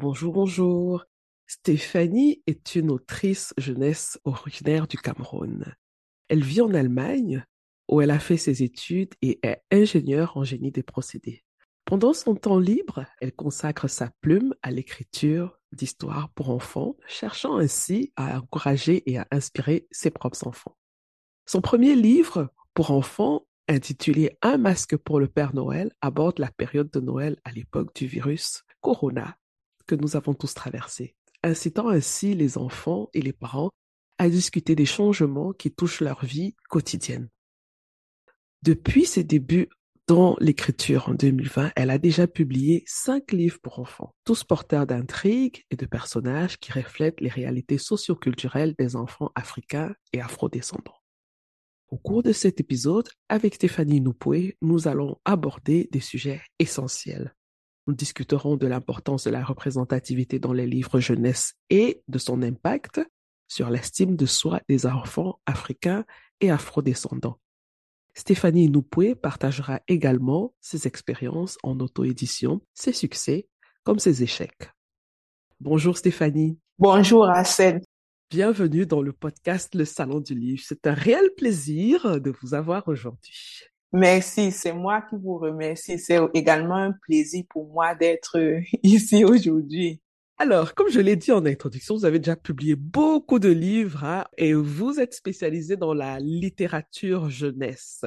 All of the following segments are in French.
Bonjour, bonjour. Stéphanie est une autrice jeunesse originaire du Cameroun. Elle vit en Allemagne où elle a fait ses études et est ingénieure en génie des procédés. Pendant son temps libre, elle consacre sa plume à l'écriture d'histoires pour enfants, cherchant ainsi à encourager et à inspirer ses propres enfants. Son premier livre pour enfants, intitulé Un masque pour le Père Noël, aborde la période de Noël à l'époque du virus Corona que nous avons tous traversé, incitant ainsi les enfants et les parents à discuter des changements qui touchent leur vie quotidienne. Depuis ses débuts dans l'écriture en 2020, elle a déjà publié cinq livres pour enfants, tous porteurs d'intrigues et de personnages qui reflètent les réalités socioculturelles des enfants africains et afrodescendants. Au cours de cet épisode, avec Stéphanie Noupoué, nous allons aborder des sujets essentiels. Nous discuterons de l'importance de la représentativité dans les livres jeunesse et de son impact sur l'estime de soi des enfants africains et afrodescendants. Stéphanie Noupoué partagera également ses expériences en auto-édition, ses succès comme ses échecs. Bonjour Stéphanie. Bonjour Rachel. Bienvenue dans le podcast Le Salon du Livre. C'est un réel plaisir de vous avoir aujourd'hui. Merci, c'est moi qui vous remercie. C'est également un plaisir pour moi d'être ici aujourd'hui. Alors, comme je l'ai dit en introduction, vous avez déjà publié beaucoup de livres hein, et vous êtes spécialisé dans la littérature jeunesse.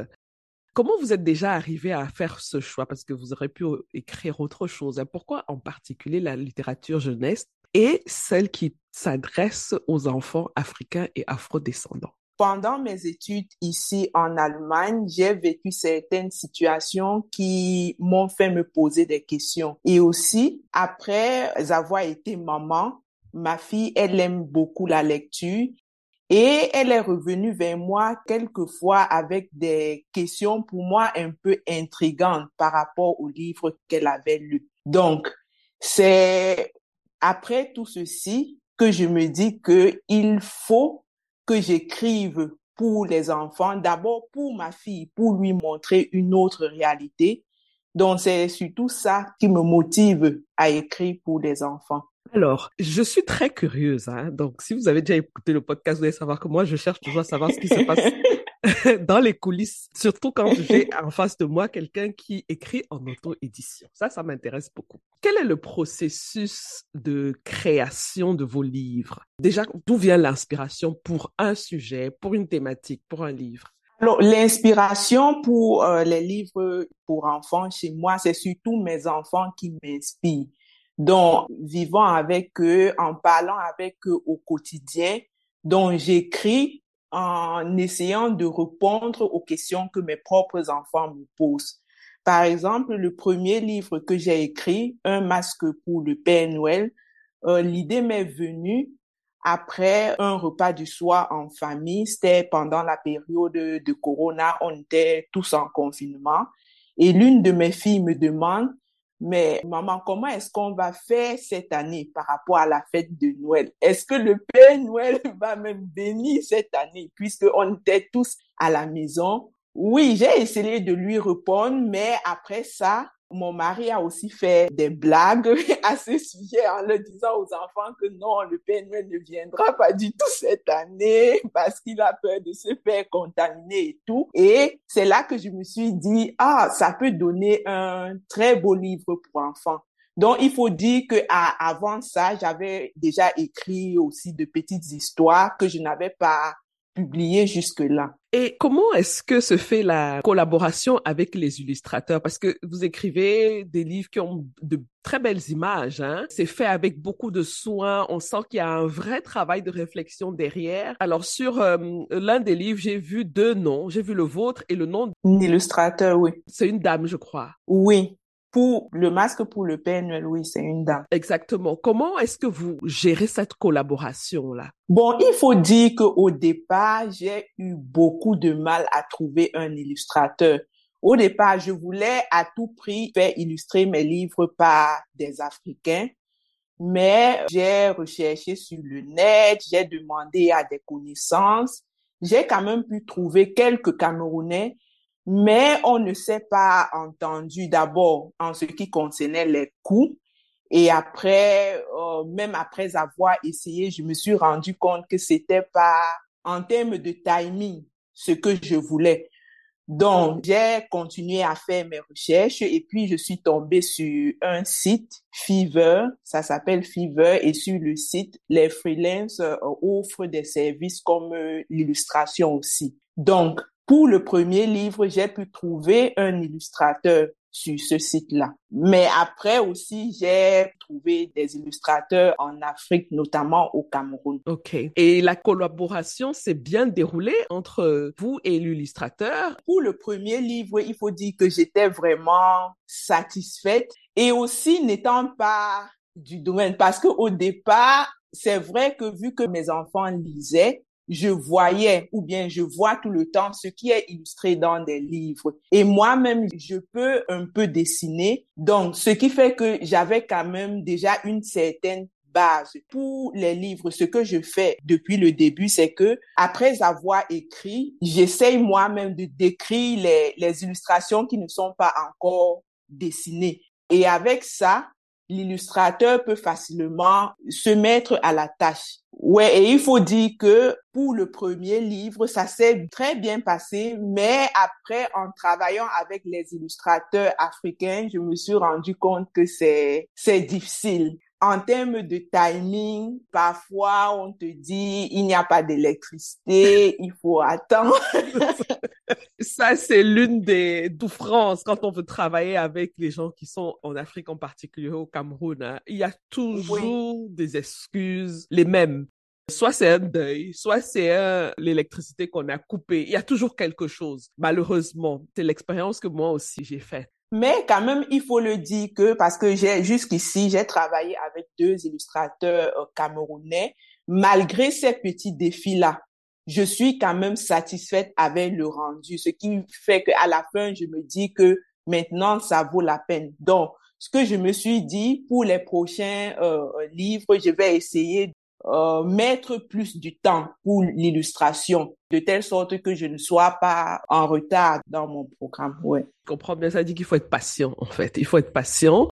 Comment vous êtes déjà arrivé à faire ce choix? Parce que vous aurez pu écrire autre chose. Hein. Pourquoi en particulier la littérature jeunesse et celle qui s'adresse aux enfants africains et afrodescendants? Pendant mes études ici en Allemagne, j'ai vécu certaines situations qui m'ont fait me poser des questions. Et aussi, après avoir été maman, ma fille, elle aime beaucoup la lecture et elle est revenue vers moi quelquefois avec des questions pour moi un peu intrigantes par rapport au livre qu'elle avait lu. Donc, c'est après tout ceci que je me dis que il faut j'écrive pour les enfants, d'abord pour ma fille, pour lui montrer une autre réalité. Donc, c'est surtout ça qui me motive à écrire pour les enfants. Alors, je suis très curieuse. Hein? Donc, si vous avez déjà écouté le podcast, vous allez savoir que moi, je cherche toujours à savoir ce qui se passe dans les coulisses, surtout quand j'ai en face de moi quelqu'un qui écrit en auto-édition. Ça, ça m'intéresse beaucoup. Quel est le processus de création de vos livres? Déjà, d'où vient l'inspiration pour un sujet, pour une thématique, pour un livre? Alors, l'inspiration pour euh, les livres pour enfants chez moi, c'est surtout mes enfants qui m'inspirent. Donc, vivant avec eux, en parlant avec eux au quotidien, donc j'écris en essayant de répondre aux questions que mes propres enfants me posent. Par exemple, le premier livre que j'ai écrit, Un masque pour le Père Noël, euh, l'idée m'est venue après un repas du soir en famille. C'était pendant la période de Corona, on était tous en confinement. Et l'une de mes filles me demande, mais maman, comment est-ce qu'on va faire cette année par rapport à la fête de Noël? Est-ce que le Père Noël va même bénir cette année puisqu'on était tous à la maison? Oui, j'ai essayé de lui répondre, mais après ça, mon mari a aussi fait des blagues à ce sujet en le disant aux enfants que non, le Noël ne viendra pas du tout cette année parce qu'il a peur de se faire contaminer et tout. Et c'est là que je me suis dit, ah, ça peut donner un très beau livre pour enfants. Donc, il faut dire que avant ça, j'avais déjà écrit aussi de petites histoires que je n'avais pas publiées jusque-là. Et comment est-ce que se fait la collaboration avec les illustrateurs? Parce que vous écrivez des livres qui ont de très belles images. Hein? C'est fait avec beaucoup de soin. On sent qu'il y a un vrai travail de réflexion derrière. Alors sur euh, l'un des livres, j'ai vu deux noms. J'ai vu le vôtre et le nom. Illustrateur, oui. C'est une dame, je crois. Oui. Pour le masque pour le Père Noël, oui, c'est une dame. Exactement. Comment est-ce que vous gérez cette collaboration-là? Bon, il faut dire qu'au départ, j'ai eu beaucoup de mal à trouver un illustrateur. Au départ, je voulais à tout prix faire illustrer mes livres par des Africains, mais j'ai recherché sur le net, j'ai demandé à des connaissances, j'ai quand même pu trouver quelques Camerounais mais on ne s'est pas entendu d'abord en ce qui concernait les coûts Et après, euh, même après avoir essayé, je me suis rendu compte que c'était pas en termes de timing ce que je voulais. Donc, j'ai continué à faire mes recherches et puis je suis tombée sur un site, Fever, ça s'appelle Fever, et sur le site, les freelances euh, offrent des services comme euh, l'illustration aussi. Donc, pour le premier livre, j'ai pu trouver un illustrateur sur ce site-là. Mais après aussi, j'ai trouvé des illustrateurs en Afrique, notamment au Cameroun. OK. Et la collaboration s'est bien déroulée entre vous et l'illustrateur? Pour le premier livre, il faut dire que j'étais vraiment satisfaite et aussi n'étant pas du domaine parce que au départ, c'est vrai que vu que mes enfants lisaient, je voyais ou bien je vois tout le temps ce qui est illustré dans des livres. Et moi-même, je peux un peu dessiner. Donc, ce qui fait que j'avais quand même déjà une certaine base pour les livres. Ce que je fais depuis le début, c'est que après avoir écrit, j'essaye moi-même de décrire les, les illustrations qui ne sont pas encore dessinées. Et avec ça, l'illustrateur peut facilement se mettre à la tâche. Ouais, et il faut dire que pour le premier livre, ça s'est très bien passé, mais après, en travaillant avec les illustrateurs africains, je me suis rendu compte que c'est, c'est difficile en termes de timing, parfois on te dit il n'y a pas d'électricité, il faut attendre. Ça, c'est l'une des souffrances quand on veut travailler avec les gens qui sont en Afrique, en particulier au Cameroun. Hein. Il y a toujours des excuses, les mêmes. Soit c'est un deuil, soit c'est l'électricité qu'on a coupée. Il y a toujours quelque chose, malheureusement. C'est l'expérience que moi aussi j'ai faite. Mais quand même, il faut le dire que, parce que j'ai jusqu'ici, j'ai travaillé avec deux illustrateurs euh, camerounais, malgré ces petits défis-là, je suis quand même satisfaite avec le rendu, ce qui fait qu'à la fin, je me dis que maintenant, ça vaut la peine. Donc, ce que je me suis dit, pour les prochains euh, livres, je vais essayer euh, mettre plus du temps pour l'illustration, de telle sorte que je ne sois pas en retard dans mon programme. Ouais. Je comprends bien, ça dit qu'il faut être patient, en fait. Il faut être patient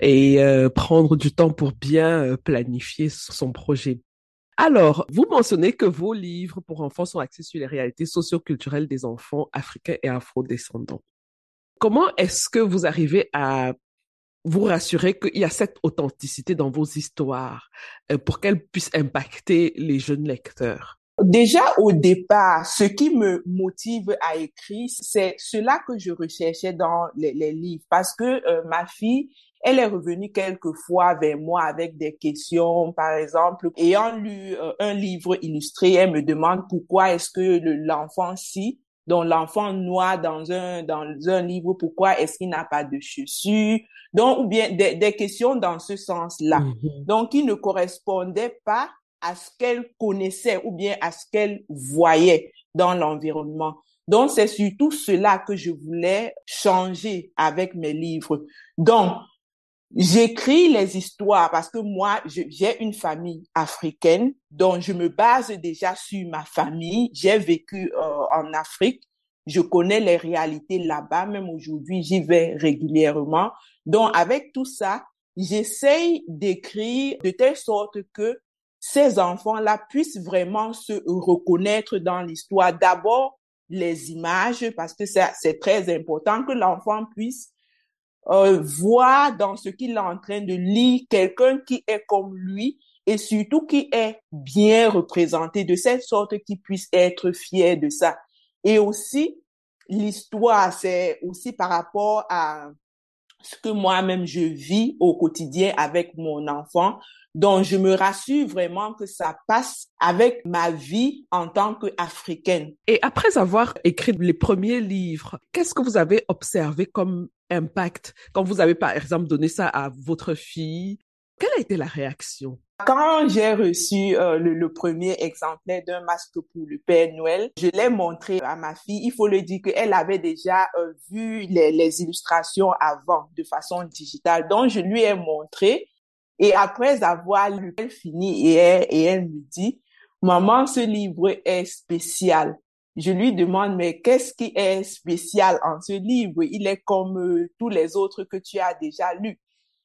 et euh, prendre du temps pour bien euh, planifier son projet. Alors, vous mentionnez que vos livres pour enfants sont axés sur les réalités socio-culturelles des enfants africains et afro-descendants. Comment est-ce que vous arrivez à vous rassurer qu'il y a cette authenticité dans vos histoires euh, pour qu'elles puissent impacter les jeunes lecteurs. Déjà au départ, ce qui me motive à écrire, c'est cela que je recherchais dans les, livres. Parce que euh, ma fille, elle est revenue quelquefois vers moi avec des questions, par exemple, ayant lu euh, un livre illustré, elle me demande pourquoi est-ce que l'enfant si donc l'enfant noir dans un dans un livre, pourquoi est-ce qu'il n'a pas de chaussures? Donc ou bien des, des questions dans ce sens-là. Mm-hmm. Donc qui ne correspondaient pas à ce qu'elle connaissait ou bien à ce qu'elle voyait dans l'environnement. Donc c'est surtout cela que je voulais changer avec mes livres. Donc J'écris les histoires parce que moi, j'ai une famille africaine dont je me base déjà sur ma famille. J'ai vécu euh, en Afrique. Je connais les réalités là-bas. Même aujourd'hui, j'y vais régulièrement. Donc, avec tout ça, j'essaye d'écrire de telle sorte que ces enfants-là puissent vraiment se reconnaître dans l'histoire. D'abord, les images, parce que c'est très important que l'enfant puisse euh, voir dans ce qu'il est en train de lire quelqu'un qui est comme lui et surtout qui est bien représenté de cette sorte qu'il puisse être fier de ça. Et aussi, l'histoire, c'est aussi par rapport à ce que moi-même je vis au quotidien avec mon enfant. Donc, je me rassure vraiment que ça passe avec ma vie en tant qu'Africaine. Et après avoir écrit les premiers livres, qu'est-ce que vous avez observé comme impact quand vous avez par exemple donné ça à votre fille Quelle a été la réaction? Quand j'ai reçu euh, le, premier exemplaire d'un masque pour le Père Noël, je l'ai montré à ma fille. Il faut le dire qu'elle avait déjà euh, vu les, illustrations avant de façon digitale. Donc, je lui ai montré. Et après avoir lu, elle finit et et elle me dit, maman, ce livre est spécial je lui demande, mais qu'est-ce qui est spécial en ce livre? Il est comme euh, tous les autres que tu as déjà lus.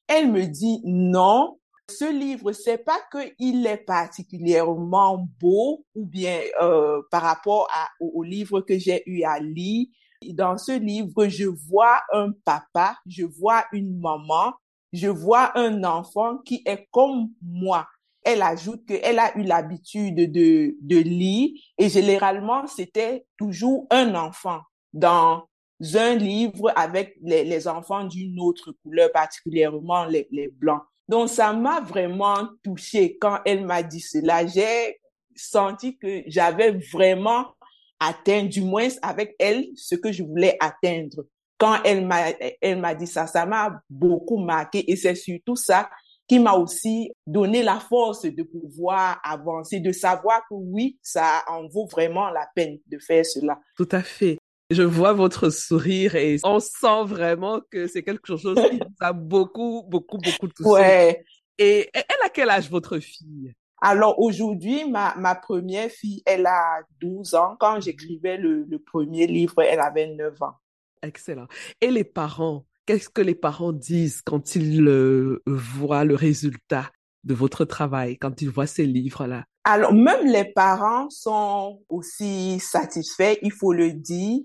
Elle me dit non, ce livre, c'est pas qu'il est particulièrement beau ou bien euh, par rapport au livre que j'ai eu à lire. Dans ce livre, je vois un papa, je vois une maman, je vois un enfant qui est comme moi. Elle ajoute qu'elle a eu l'habitude de, de lire et généralement, c'était toujours un enfant dans un livre avec les, les enfants d'une autre couleur, particulièrement les, les blancs. Donc, ça m'a vraiment touchée quand elle m'a dit cela. J'ai senti que j'avais vraiment atteint, du moins avec elle, ce que je voulais atteindre. Quand elle m'a, elle m'a dit ça, ça m'a beaucoup marqué et c'est surtout ça qui m'a aussi donné la force de pouvoir avancer, de savoir que oui, ça en vaut vraiment la peine de faire cela. Tout à fait. Je vois votre sourire et on sent vraiment que c'est quelque chose qui vous a beaucoup, beaucoup, beaucoup touché. Ouais. Et elle a quel âge, votre fille? Alors aujourd'hui, ma, ma première fille, elle a 12 ans. Quand j'écrivais le, le premier livre, elle avait 9 ans. Excellent. Et les parents, qu'est-ce que les parents disent quand ils voient le résultat de votre travail, quand ils voient ces livres-là? Alors, même les parents sont aussi satisfaits, il faut le dire.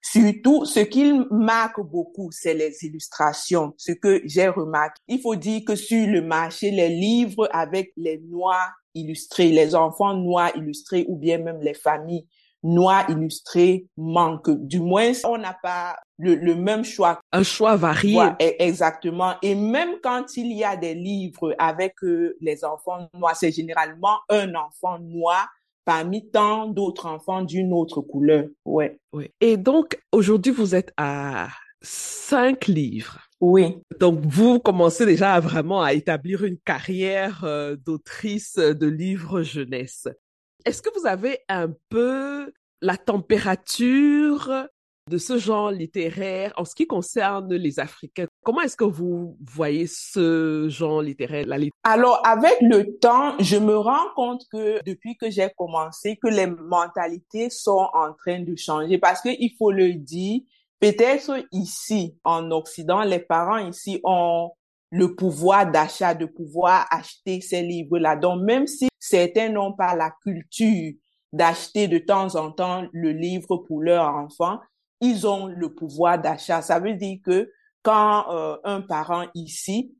Surtout, ce qu'ils marquent beaucoup, c'est les illustrations. Ce que j'ai remarqué, il faut dire que sur le marché, les livres avec les noirs illustrés, les enfants noirs illustrés ou bien même les familles noires illustrées manquent. Du moins, on n'a pas le, le, même choix. Un choix varié. Ouais, exactement. Et même quand il y a des livres avec euh, les enfants noirs, c'est généralement un enfant noir parmi tant d'autres enfants d'une autre couleur. Ouais. Oui. Et donc, aujourd'hui, vous êtes à cinq livres. Oui. Donc, vous commencez déjà à vraiment à établir une carrière euh, d'autrice de livres jeunesse. Est-ce que vous avez un peu la température de ce genre littéraire en ce qui concerne les Africains? Comment est-ce que vous voyez ce genre littéraire la Alors, avec le temps, je me rends compte que depuis que j'ai commencé, que les mentalités sont en train de changer parce qu'il faut le dire, peut-être ici, en Occident, les parents ici ont le pouvoir d'achat, de pouvoir acheter ces livres-là. Donc, même si certains n'ont pas la culture d'acheter de temps en temps le livre pour leur enfant, ils ont le pouvoir d'achat. Ça veut dire que quand euh, un parent ici,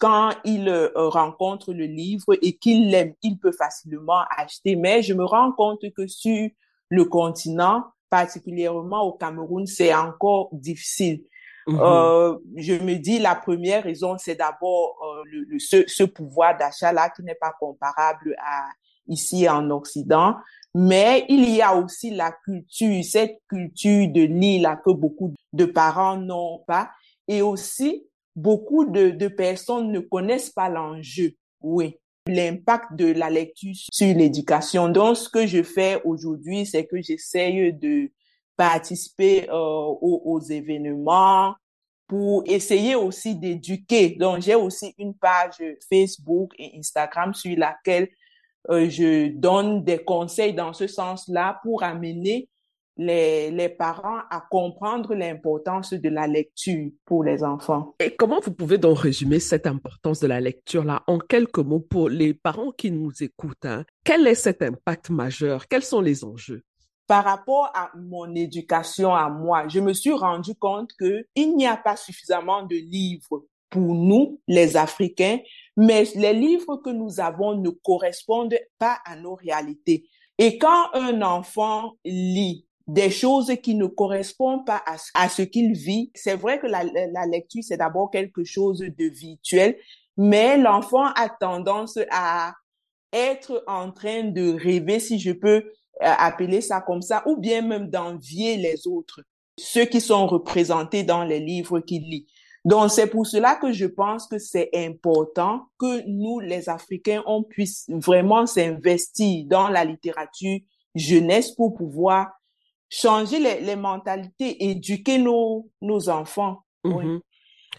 quand il euh, rencontre le livre et qu'il l'aime, il peut facilement acheter. Mais je me rends compte que sur le continent, particulièrement au Cameroun, c'est encore difficile. Mmh. Euh, je me dis la première raison, c'est d'abord euh, le, le, ce, ce pouvoir d'achat-là qui n'est pas comparable à ici en Occident. Mais il y a aussi la culture, cette culture de lire-là que beaucoup de parents n'ont pas. Et aussi, beaucoup de, de personnes ne connaissent pas l'enjeu. Oui l'impact de la lecture sur l'éducation. Donc, ce que je fais aujourd'hui, c'est que j'essaye de participer euh, aux, événements pour essayer aussi d'éduquer. Donc, j'ai aussi une page Facebook et Instagram sur laquelle euh, je donne des conseils dans ce sens-là pour amener les, les parents à comprendre l'importance de la lecture pour les enfants. Et comment vous pouvez donc résumer cette importance de la lecture-là en quelques mots pour les parents qui nous écoutent? Hein? Quel est cet impact majeur? Quels sont les enjeux? Par rapport à mon éducation à moi, je me suis rendu compte que il n'y a pas suffisamment de livres pour nous, les Africains, mais les livres que nous avons ne correspondent pas à nos réalités. Et quand un enfant lit des choses qui ne correspondent pas à, ce qu'il vit, c'est vrai que la lecture, c'est d'abord quelque chose de virtuel, mais l'enfant a tendance à être en train de rêver, si je peux appeler ça comme ça, ou bien même d'envier les autres, ceux qui sont représentés dans les livres qu'il lit. Donc, c'est pour cela que je pense que c'est important que nous, les Africains, on puisse vraiment s'investir dans la littérature jeunesse pour pouvoir changer les, mentalités, éduquer nos, nos enfants. Mm -hmm. oui.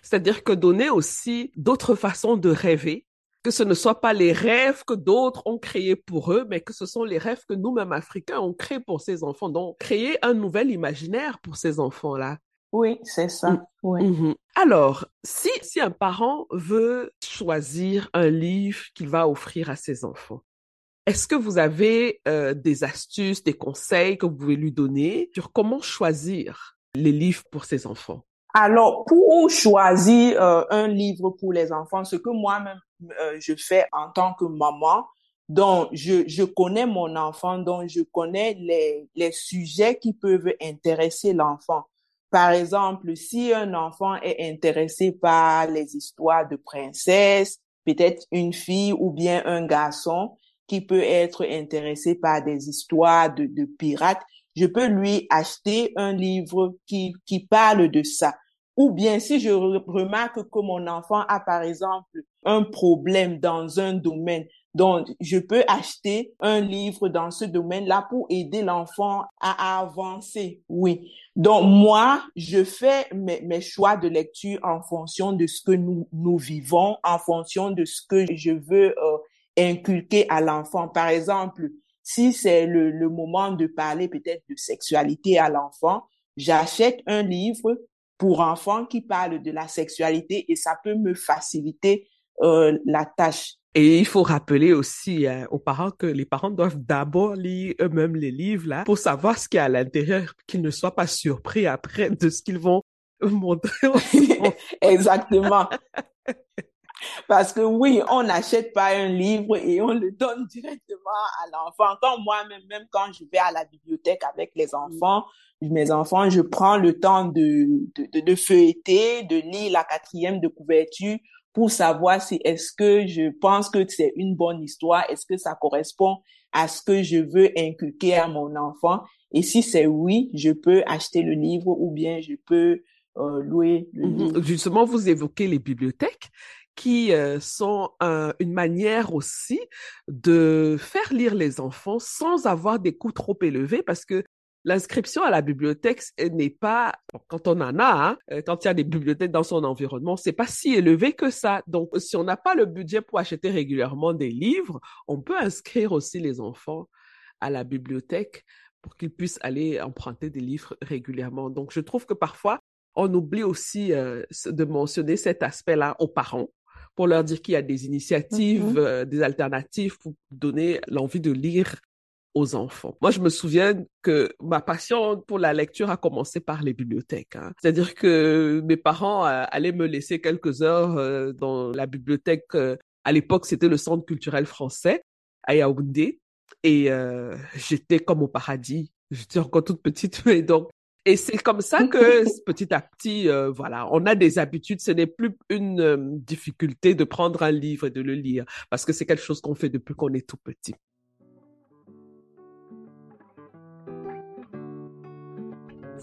C'est-à-dire que donner aussi d'autres façons de rêver, que ce ne soit pas les rêves que d'autres ont créés pour eux, mais que ce sont les rêves que nous-mêmes Africains ont créés pour ces enfants. Donc, créer un nouvel imaginaire pour ces enfants-là. Oui, c'est ça. Mm. Oui. Mhm. Alors, si, si un parent veut choisir un livre qu'il va offrir à ses enfants, est-ce que vous avez euh, des astuces, des conseils que vous pouvez lui donner sur comment choisir les livres pour ses enfants? Alors, pour choisir euh, un livre pour les enfants, ce que moi-même euh, je fais en tant que maman, donc je, je connais mon enfant, donc je connais les, les sujets qui peuvent intéresser l'enfant. Par exemple, si un enfant est intéressé par les histoires de princesses, peut-être une fille ou bien un garçon qui peut être intéressé par des histoires de, de pirates, je peux lui acheter un livre qui, qui parle de ça. Ou bien si je remarque que mon enfant a par exemple un problème dans un domaine, donc je peux acheter un livre dans ce domaine-là pour aider l'enfant à avancer. Oui. Donc moi, je fais mes, choix de lecture en fonction de ce que nous, nous vivons, en fonction de ce que je veux euh, inculquer à l'enfant. Par exemple, si c'est le, le moment de parler peut-être de sexualité à l'enfant, j'achète un livre pour enfants qui parle de la sexualité et ça peut me faciliter euh, la tâche. Et il faut rappeler aussi euh, aux parents que les parents doivent d'abord lire eux-mêmes les livres là pour savoir ce qu'il y a à l'intérieur, qu'ils ne soient pas surpris après de ce qu'ils vont montrer Exactement. Parce que oui, on n'achète pas un livre et on le donne directement à l'enfant. Quand moi-même, même quand je vais à la bibliothèque avec les enfants, mes enfants, je prends le temps de, de, de, feuilleter, de lire la quatrième de couverture pour savoir si est-ce que je pense que c'est une bonne histoire, est-ce que ça correspond à ce que je veux inculquer à mon enfant. Et si c'est oui, je peux acheter le livre ou bien je peux euh, louer le livre. Justement, vous évoquez les bibliothèques qui euh, sont euh, une manière aussi de faire lire les enfants sans avoir des coûts trop élevés parce que l'inscription à la bibliothèque n'est pas, quand on en a, hein, quand il y a des bibliothèques dans son environnement, c'est pas si élevé que ça. Donc, si on n'a pas le budget pour acheter régulièrement des livres, on peut inscrire aussi les enfants à la bibliothèque pour qu'ils puissent aller emprunter des livres régulièrement. Donc, je trouve que parfois, on oublie aussi euh, de mentionner cet aspect-là aux parents pour leur dire qu'il y a des initiatives, mm -hmm. euh, des alternatives pour donner l'envie de lire aux enfants. Moi, je me souviens que ma passion pour la lecture a commencé par les bibliothèques. Hein. C'est-à-dire que mes parents euh, allaient me laisser quelques heures euh, dans la bibliothèque. Euh, à l'époque, c'était le Centre culturel français à Yaoundé. Et j'étais comme au paradis. J'étais encore toute petite, mais donc et c'est comme ça que petit à petit, euh, voilà, on a des habitudes. Ce n'est plus une euh, difficulté de prendre un livre et de le lire parce que c'est quelque chose qu'on fait depuis qu'on est tout petit.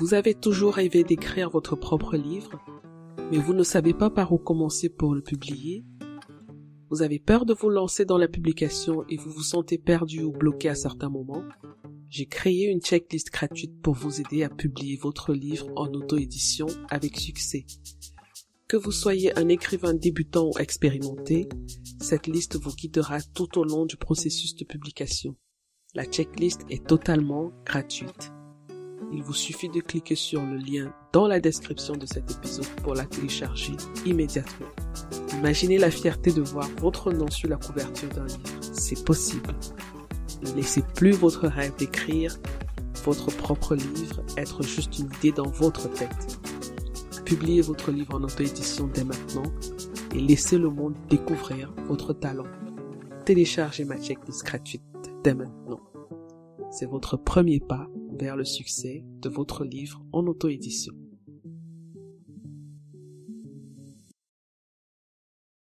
Vous avez toujours rêvé d'écrire votre propre livre, mais vous ne savez pas par où commencer pour le publier. Vous avez peur de vous lancer dans la publication et vous vous sentez perdu ou bloqué à certains moments. J'ai créé une checklist gratuite pour vous aider à publier votre livre en auto-édition avec succès. Que vous soyez un écrivain débutant ou expérimenté, cette liste vous guidera tout au long du processus de publication. La checklist est totalement gratuite. Il vous suffit de cliquer sur le lien dans la description de cet épisode pour la télécharger immédiatement. Imaginez la fierté de voir votre nom sur la couverture d'un livre. C'est possible. Ne laissez plus votre rêve d'écrire votre propre livre être juste une idée dans votre tête. Publiez votre livre en auto-édition dès maintenant et laissez le monde découvrir votre talent. Téléchargez ma checklist gratuite dès maintenant. C'est votre premier pas vers le succès de votre livre en auto-édition.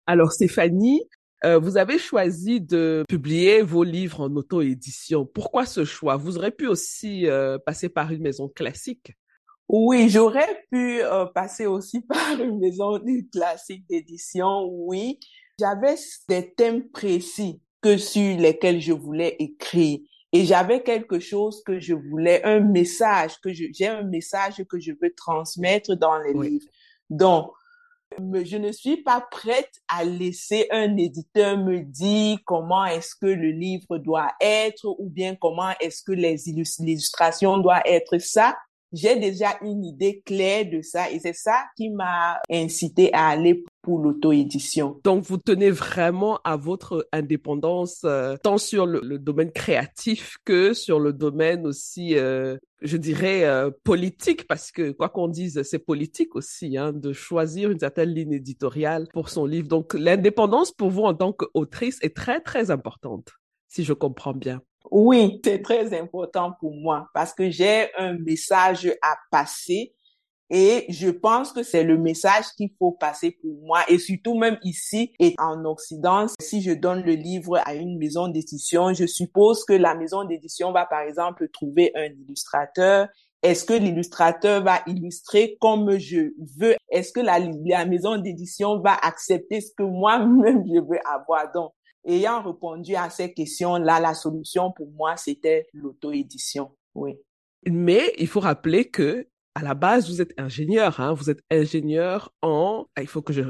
Alors Stéphanie, euh, vous avez choisi de publier vos livres en auto-édition. Pourquoi ce choix? Vous aurez pu aussi euh, passer par une maison classique. Oui, j'aurais pu euh, passer aussi par une maison classique d'édition, oui. J'avais des thèmes précis que sur lesquels je voulais écrire. Et j'avais quelque chose que je voulais, un message, que j'ai un message que je veux transmettre dans les oui. livres. Donc, je ne suis pas prête à laisser un éditeur me dire comment est-ce que le livre doit être ou bien comment est-ce que les illustrations doivent être ça. J'ai déjà une idée claire de ça et c'est ça qui m'a incité à aller pour l'auto-édition. Donc, vous tenez vraiment à votre indépendance, euh, tant sur le, domaine créatif que sur le domaine aussi, euh, je dirais, euh, politique, parce que quoi qu'on dise, c'est politique aussi, hein, de choisir une certaine ligne éditoriale pour son livre. Donc, l'indépendance pour vous en tant qu'autrice est très, très importante, si je comprends bien. Oui, c'est très important pour moi parce que j'ai un message à passer et je pense que c'est le message qu'il faut passer pour moi et surtout même ici et en Occident, si je donne le livre à une maison d'édition, je suppose que la maison d'édition va par exemple trouver un illustrateur. Est-ce que l'illustrateur va illustrer comme je veux? Est-ce que la, la maison d'édition va accepter ce que moi-même je veux avoir? Donc, ayant répondu à ces questions-là, la solution pour moi, c'était l'auto-édition. Oui. Mais il faut rappeler que à la base, vous êtes ingénieur, hein, vous êtes ingénieur en, ah, il faut que je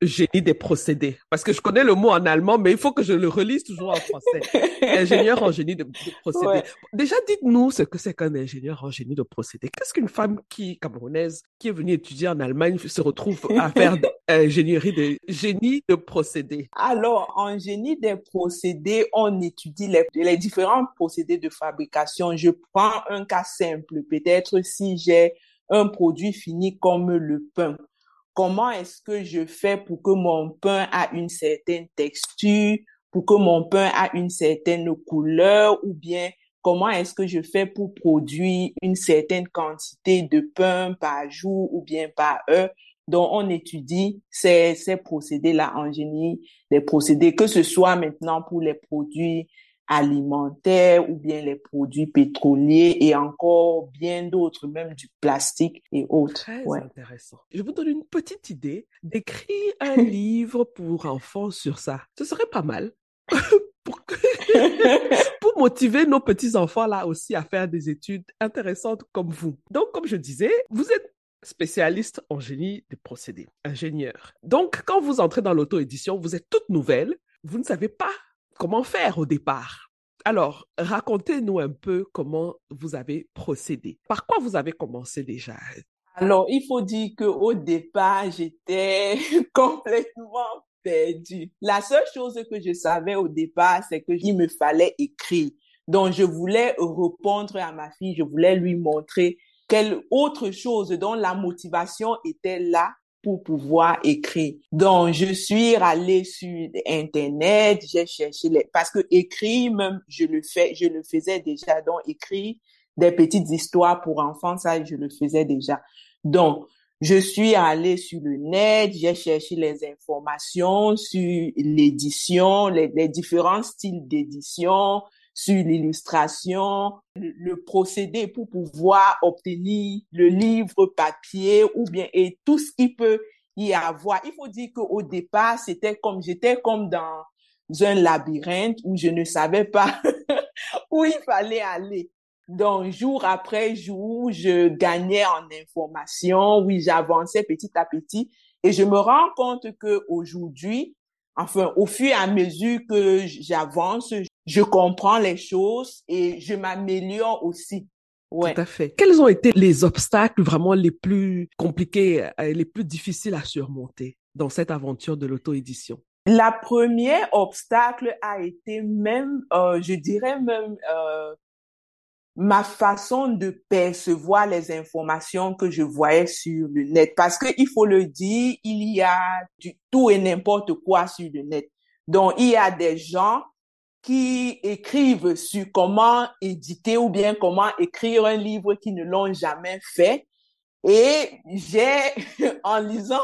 génie des procédés. Parce que je connais le mot en allemand, mais il faut que je le relise toujours en français. ingénieur en génie de, procédés. Déjà, dites-nous ce que c'est qu'un ingénieur en génie de procédés. Qu'est-ce qu'une femme qui, camerounaise, qui est venue étudier en Allemagne se retrouve à faire ingénierie de génie de procédés? Alors, en génie des procédés, on étudie les, les différents procédés de fabrication. Je prends un cas simple. Peut-être si j'ai un produit fini comme le pain comment est-ce que je fais pour que mon pain a une certaine texture, pour que mon pain a une certaine couleur, ou bien comment est-ce que je fais pour produire une certaine quantité de pain par jour ou bien par heure. Donc, on étudie ces, ces procédés-là en génie, les procédés, que ce soit maintenant pour les produits alimentaires ou bien les produits pétroliers et encore bien d'autres, même du plastique et autres. Très intéressant. Je vous donne une petite idée. D'écrire un livre pour enfants sur ça. Ce serait pas mal. pour, pour motiver nos petits-enfants là aussi à faire des études intéressantes comme vous. Donc, comme je disais, vous êtes spécialiste en génie des procédés, ingénieur. Donc, quand vous entrez dans l'auto-édition, vous êtes toute nouvelle, vous ne savez pas comment faire au départ? Alors, racontez-nous un peu comment vous avez procédé. Par quoi vous avez commencé déjà? Alors, il faut dire que au départ, j'étais complètement perdue. La seule chose que je savais au départ, c'est qu'il me fallait écrire. Donc, je voulais répondre à ma fille, je voulais lui montrer quelle autre chose dont la motivation était là pour pouvoir écrire. Donc, je suis allée sur Internet, j'ai cherché les, parce que écrire, même, je le fais, je le faisais déjà. Donc, écrire des petites histoires pour enfants, ça, je le faisais déjà. Donc, je suis allée sur le net, j'ai cherché les informations sur l'édition, les, les différents styles d'édition, sur l'illustration, le procédé pour pouvoir obtenir le livre papier ou bien et tout ce qui peut y avoir. Il faut dire qu'au départ, c'était comme j'étais comme dans un labyrinthe où je ne savais pas où il fallait aller. Donc, jour après jour, je gagnais en information, oui, j'avançais petit à petit et je me rends compte que aujourd'hui, enfin, au fur et à mesure que j'avance, je comprends les choses et je m'améliore aussi. Ouais. Tout à fait. Quels ont été les obstacles vraiment les plus compliqués, et les plus difficiles à surmonter dans cette aventure de l'auto-édition? La première obstacle a été même, euh, je dirais même, euh, ma façon de percevoir les informations que je voyais sur le net. Parce qu'il faut le dire, il y a du tout et n'importe quoi sur le net. Donc, il y a des gens qui écrivent sur comment éditer ou bien comment écrire un livre qui ne l'ont jamais fait. Et j'ai, en lisant,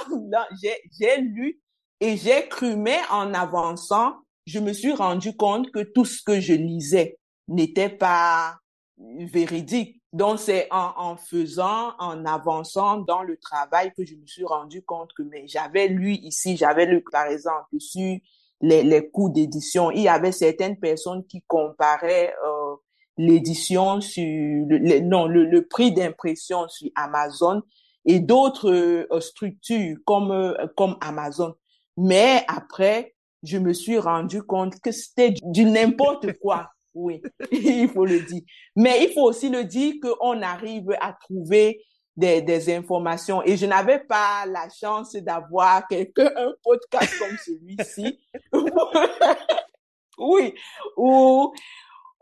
j'ai lu et j'ai cru, mais en avançant, je me suis rendu compte que tout ce que je lisais n'était pas véridique. Donc, c'est en, en, faisant, en avançant dans le travail que je me suis rendu compte que mais j'avais lu ici, j'avais lu, par exemple, sur les, les coûts d'édition. Il y avait certaines personnes qui comparaient euh, l'édition sur le, non le, le prix d'impression sur Amazon et d'autres euh, structures comme euh, comme Amazon. Mais après, je me suis rendu compte que c'était du n'importe quoi. Oui, il faut le dire. Mais il faut aussi le dire qu'on arrive à trouver des, des informations. Et je n'avais pas la chance d'avoir un podcast comme celui-ci. oui, où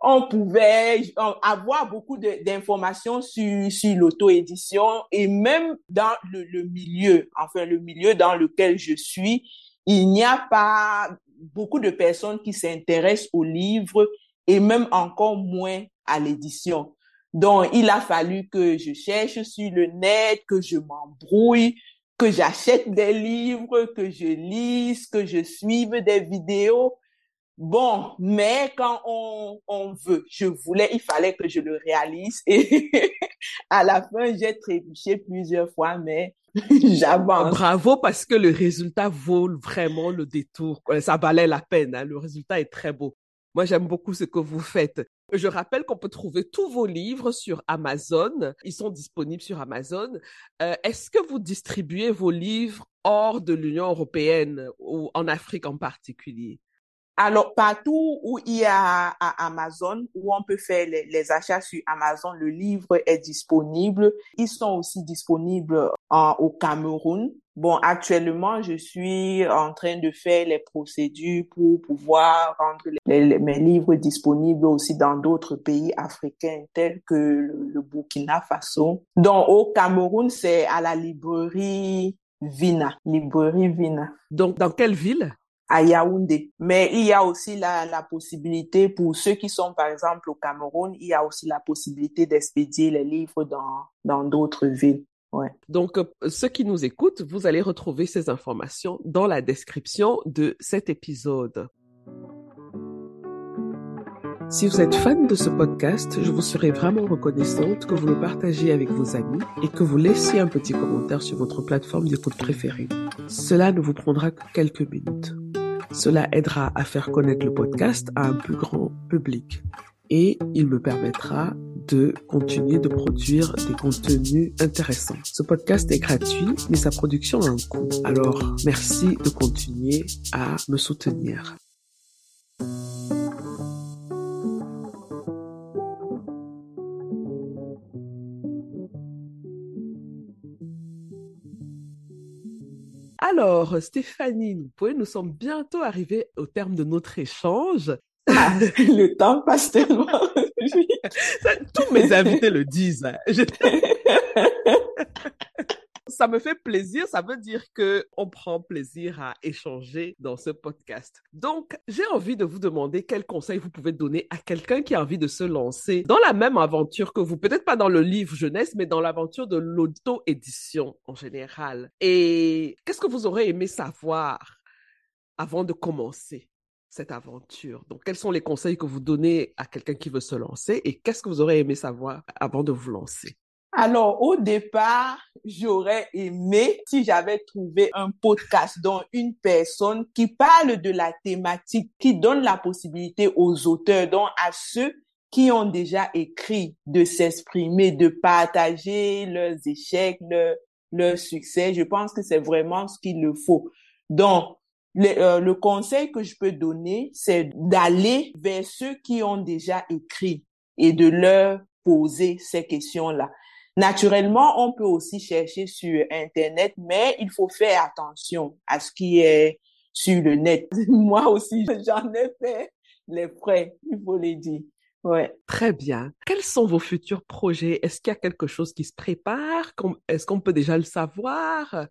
on pouvait avoir beaucoup d'informations sur, sur l'auto-édition et même dans le, le, milieu, enfin le milieu dans lequel je suis, il n'y a pas beaucoup de personnes qui s'intéressent aux livres et même encore moins à l'édition. Donc, il a fallu que je cherche sur le net, que je m'embrouille, que j'achète des livres, que je lise, que je suive des vidéos. Bon, mais quand on, veut, je voulais, il fallait que je le réalise. Et à la fin, j'ai trébuché plusieurs fois, mais j'avance. Bravo parce que le résultat vaut vraiment le détour. Ça valait la peine. Hein. Le résultat est très beau. Moi, j'aime beaucoup ce que vous faites. Je rappelle qu'on peut trouver tous vos livres sur Amazon. Ils sont disponibles sur Amazon. Euh, Est-ce que vous distribuez vos livres hors de l'Union européenne ou en Afrique en particulier? Alors, partout où il y a Amazon, où on peut faire les, achats sur Amazon, le livre est disponible. Ils sont aussi disponibles au Cameroun. Bon, actuellement, je suis en train de faire les procédures pour pouvoir rendre mes livres disponibles aussi dans d'autres pays africains tels que le, le Burkina Faso. Donc, au Cameroun, c'est à la librairie Vina, librairie Vina. Donc, dans quelle ville? À Yaoundé. Mais il y a aussi la, possibilité pour ceux qui sont par exemple au Cameroun, il y a aussi la possibilité d'expédier les livres dans dans d'autres villes. Ouais. Donc, euh, ceux qui nous écoutent, vous allez retrouver ces informations dans la description de cet épisode. Si vous êtes fan de ce podcast, je vous serais vraiment reconnaissante que vous le partagiez avec vos amis et que vous laissiez un petit commentaire sur votre plateforme d'écoute préférée. Cela ne vous prendra que quelques minutes. Cela aidera à faire connaître le podcast à un plus grand public et il me permettra de continuer de produire des contenus intéressants. Ce podcast est gratuit, mais sa production a un coût. Alors, merci de continuer à me soutenir. Alors, Stéphanie, nous, nous sommes bientôt arrivés au terme de notre échange. Ah, le temps passe tellement Tous mes invités le disent. Hein. ça me fait plaisir, ça veut dire que on prend plaisir à échanger dans ce podcast. Donc, j'ai envie de vous demander quels conseils vous pouvez donner à quelqu'un qui a envie de se lancer dans la même aventure que vous, peut-être pas dans le livre jeunesse, mais dans l'aventure de l'auto-édition en général. Et qu'est-ce que vous aurez aimé savoir avant de commencer cette aventure? Donc, quels sont les conseils que vous donnez à quelqu'un qui veut se lancer et qu'est-ce que vous aurez aimé savoir avant de vous lancer? Alors, au départ, j'aurais aimé si j'avais trouvé un podcast dont une personne qui parle de la thématique, qui donne la possibilité aux auteurs, donc à ceux qui ont déjà écrit, de s'exprimer, de partager leurs échecs, leurs leur succès. Je pense que c'est vraiment ce qu'il le faut. Donc, le, euh, le conseil que je peux donner, c'est d'aller vers ceux qui ont déjà écrit et de leur poser ces questions-là. Naturellement, on peut aussi chercher sur Internet, mais il faut faire attention à ce qui est sur le net. Moi aussi, j'en ai fait les frais, il faut le dire. Ouais. Très bien. Quels sont vos futurs projets? Est-ce qu'il y a quelque chose qui se prépare? Est-ce qu'on peut déjà le savoir?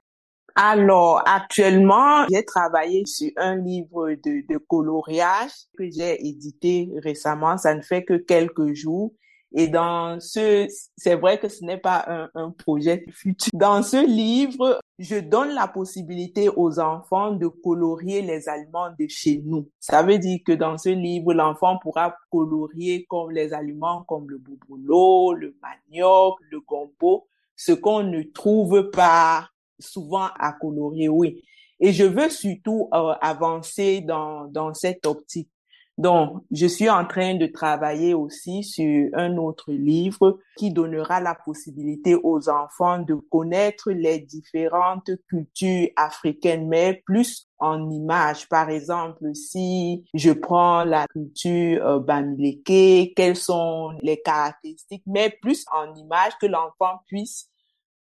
Alors, actuellement, j'ai travaillé sur un livre de, de coloriage que j'ai édité récemment. Ça ne fait que quelques jours. Et dans ce, c'est vrai que ce n'est pas un, un, projet futur. Dans ce livre, je donne la possibilité aux enfants de colorier les aliments de chez nous. Ça veut dire que dans ce livre, l'enfant pourra colorier comme les aliments comme le boulot, le manioc, le gombo, ce qu'on ne trouve pas souvent à colorier, oui. Et je veux surtout euh, avancer dans, dans cette optique. Donc, je suis en train de travailler aussi sur un autre livre qui donnera la possibilité aux enfants de connaître les différentes cultures africaines, mais plus en images. Par exemple, si je prends la culture euh, bamileke, quelles sont les caractéristiques, mais plus en images que l'enfant puisse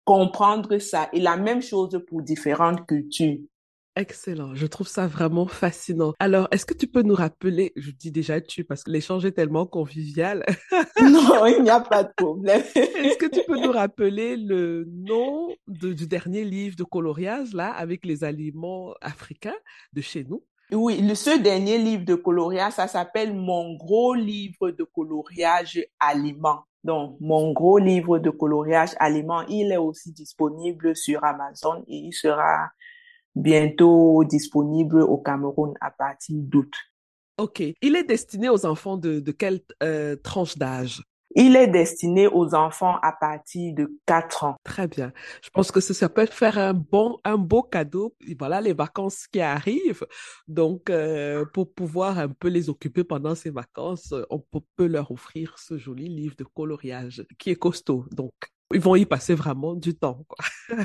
comprendre ça. Et la même chose pour différentes cultures. Excellent, je trouve ça vraiment fascinant. Alors, est-ce que tu peux nous rappeler, je dis déjà tu parce que l'échange est tellement convivial. non, il n'y a pas de problème. est-ce que tu peux nous rappeler le nom du dernier livre de coloriage là avec les aliments africains de chez nous? Oui, le, ce dernier livre de coloriage, ça s'appelle Mon gros livre de coloriage aliments. Donc, mon gros livre de coloriage aliments, il est aussi disponible sur Amazon et il sera bientôt disponible au Cameroun à partir d'août. OK. Il est destiné aux enfants de, de quelle euh, tranche d'âge? Il est destiné aux enfants à partir de 4 ans. Très bien. Je pense que ça peut faire un bon, un beau cadeau. Voilà les vacances qui arrivent. Donc, euh, pour pouvoir un peu les occuper pendant ces vacances, on peut leur offrir ce joli livre de coloriage qui est costaud. Donc, ils vont y passer vraiment du temps. Quoi.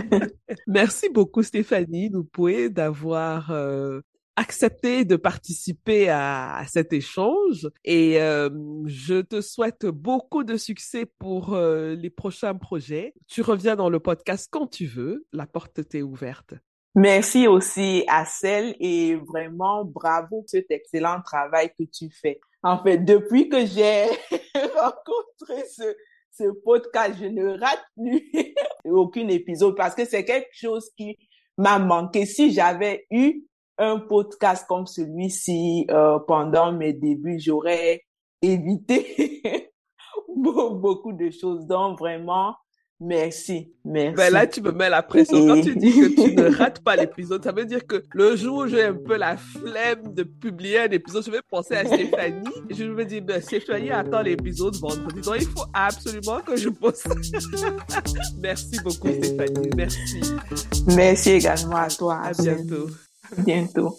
Merci beaucoup Stéphanie pouvez d'avoir euh, accepté de participer à, cet échange et euh, je te souhaite beaucoup de succès pour euh, les prochains projets. Tu reviens dans le podcast quand tu veux, la porte t'est ouverte. Merci aussi à celle et vraiment bravo pour cet excellent travail que tu fais. En fait, depuis que j'ai rencontré ce, ce podcast, je ne rate plus aucun épisode parce que c'est quelque chose qui m'a manqué. Si j'avais eu un podcast comme celui-ci euh, pendant mes débuts, j'aurais évité beaucoup de choses. Donc vraiment, Merci, merci. Ben là, tu me mets la pression. Quand tu dis que tu ne rates pas l'épisode, ça veut dire que le jour où j'ai un peu la flemme de publier un épisode, je vais penser à Stéphanie. Je me dis, ben, Stéphanie attend l'épisode vendredi. Donc, il faut absolument que je poste. merci beaucoup, Stéphanie. Merci. Merci également à toi. À bientôt. À bientôt.